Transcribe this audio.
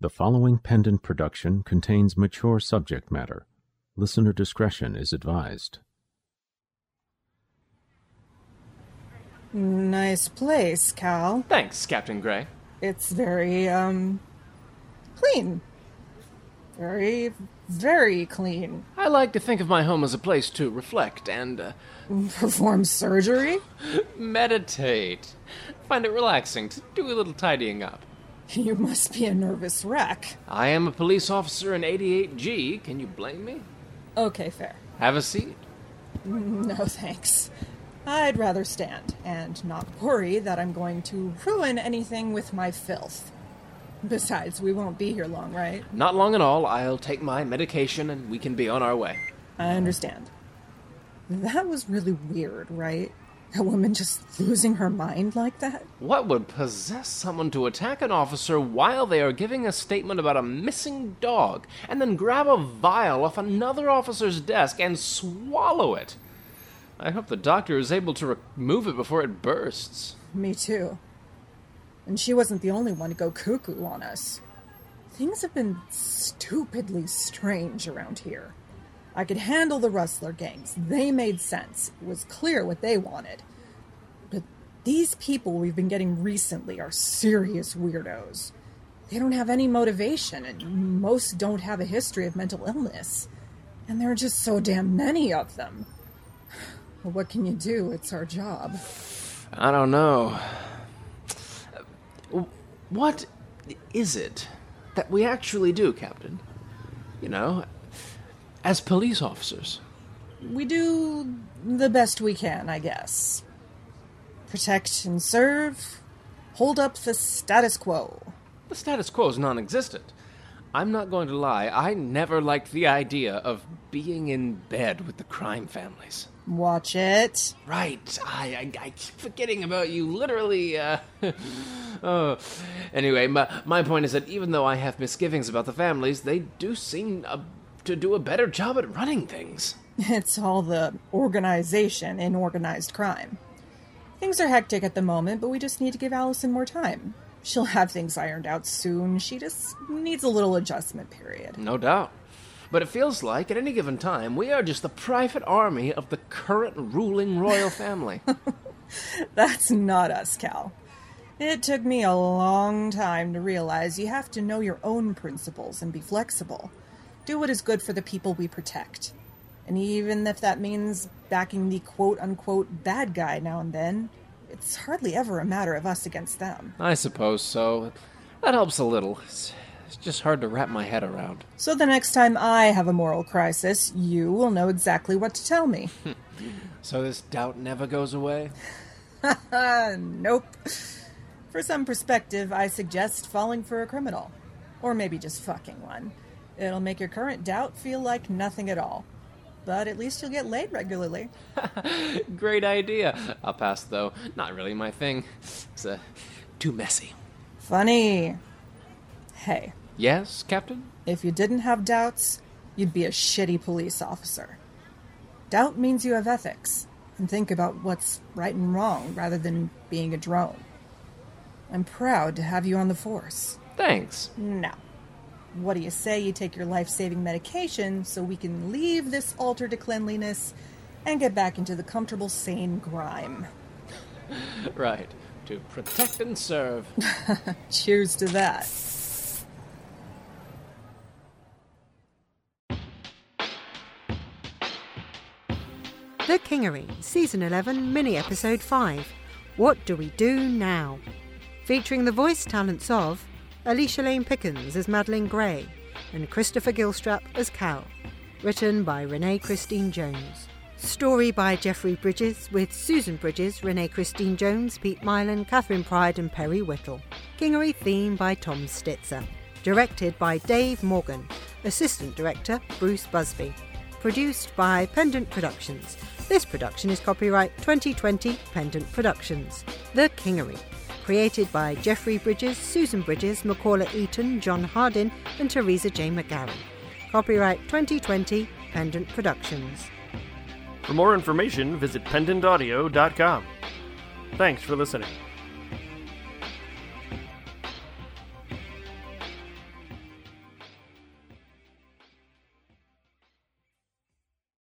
The following pendant production contains mature subject matter. Listener discretion is advised. Nice place, Cal. Thanks, Captain Gray. It's very, um, clean. Very, very clean. I like to think of my home as a place to reflect and uh, Perform surgery? meditate. Find it relaxing to do a little tidying up. You must be a nervous wreck. I am a police officer in 88G. Can you blame me? Okay, fair. Have a seat. No thanks. I'd rather stand and not worry that I'm going to ruin anything with my filth. Besides, we won't be here long, right? Not long at all. I'll take my medication and we can be on our way. I understand. That was really weird, right? A woman just losing her mind like that? What would possess someone to attack an officer while they are giving a statement about a missing dog and then grab a vial off another officer's desk and swallow it? I hope the doctor is able to remove it before it bursts. Me too. And she wasn't the only one to go cuckoo on us. Things have been stupidly strange around here. I could handle the rustler gangs. They made sense. It was clear what they wanted. But these people we've been getting recently are serious weirdos. They don't have any motivation, and most don't have a history of mental illness. And there are just so damn many of them. Well, what can you do? It's our job. I don't know. What is it that we actually do, Captain? You know, as police officers. We do the best we can, I guess. Protect and serve, hold up the status quo. The status quo is non existent. I'm not going to lie, I never liked the idea of being in bed with the crime families. Watch it. Right, I, I, I keep forgetting about you, literally. Uh, oh. Anyway, my, my point is that even though I have misgivings about the families, they do seem uh, to do a better job at running things. It's all the organization in organized crime. Things are hectic at the moment, but we just need to give Allison more time. She'll have things ironed out soon. She just needs a little adjustment period. No doubt. But it feels like, at any given time, we are just the private army of the current ruling royal family. That's not us, Cal. It took me a long time to realize you have to know your own principles and be flexible. Do what is good for the people we protect. And even if that means backing the quote unquote bad guy now and then, it's hardly ever a matter of us against them. I suppose so. That helps a little. It's, it's just hard to wrap my head around. So the next time I have a moral crisis, you will know exactly what to tell me. So this doubt never goes away? Nope. For some perspective, I suggest falling for a criminal. Or maybe just fucking one. It'll make your current doubt feel like nothing at all. But at least you'll get laid regularly. Great idea. I'll pass, though. Not really my thing. It's uh, too messy. Funny. Hey, Yes, Captain? if you didn't have doubts, you'd be a shitty police officer. Doubt means you have ethics and think about what's right and wrong rather than being a drone. I'm proud to have you on the force. Thanks. Now, what do you say you take your life saving medication so we can leave this altar to cleanliness and get back into the comfortable, sane grime? Right. To protect and serve. Cheers to that. The Kingery, Season 11, Mini Episode 5 What Do We Do Now? Featuring the voice talents of Alicia Lane Pickens as Madeline Gray and Christopher Gilstrap as Cal. Written by Renee Christine Jones. Story by Jeffrey Bridges with Susan Bridges, Renee Christine Jones, Pete Mylan, Catherine Pride, and Perry Whittle. Kingery theme by Tom Stitzer. Directed by Dave Morgan. Assistant Director Bruce Busby. Produced by Pendant Productions. This production is copyright 2020 Pendant Productions. The Kingery. Created by Jeffrey Bridges, Susan Bridges, Macaulay Eaton, John Hardin, and Teresa J. McGarry. Copyright 2020 Pendant Productions. For more information, visit pendantaudio.com. Thanks for listening.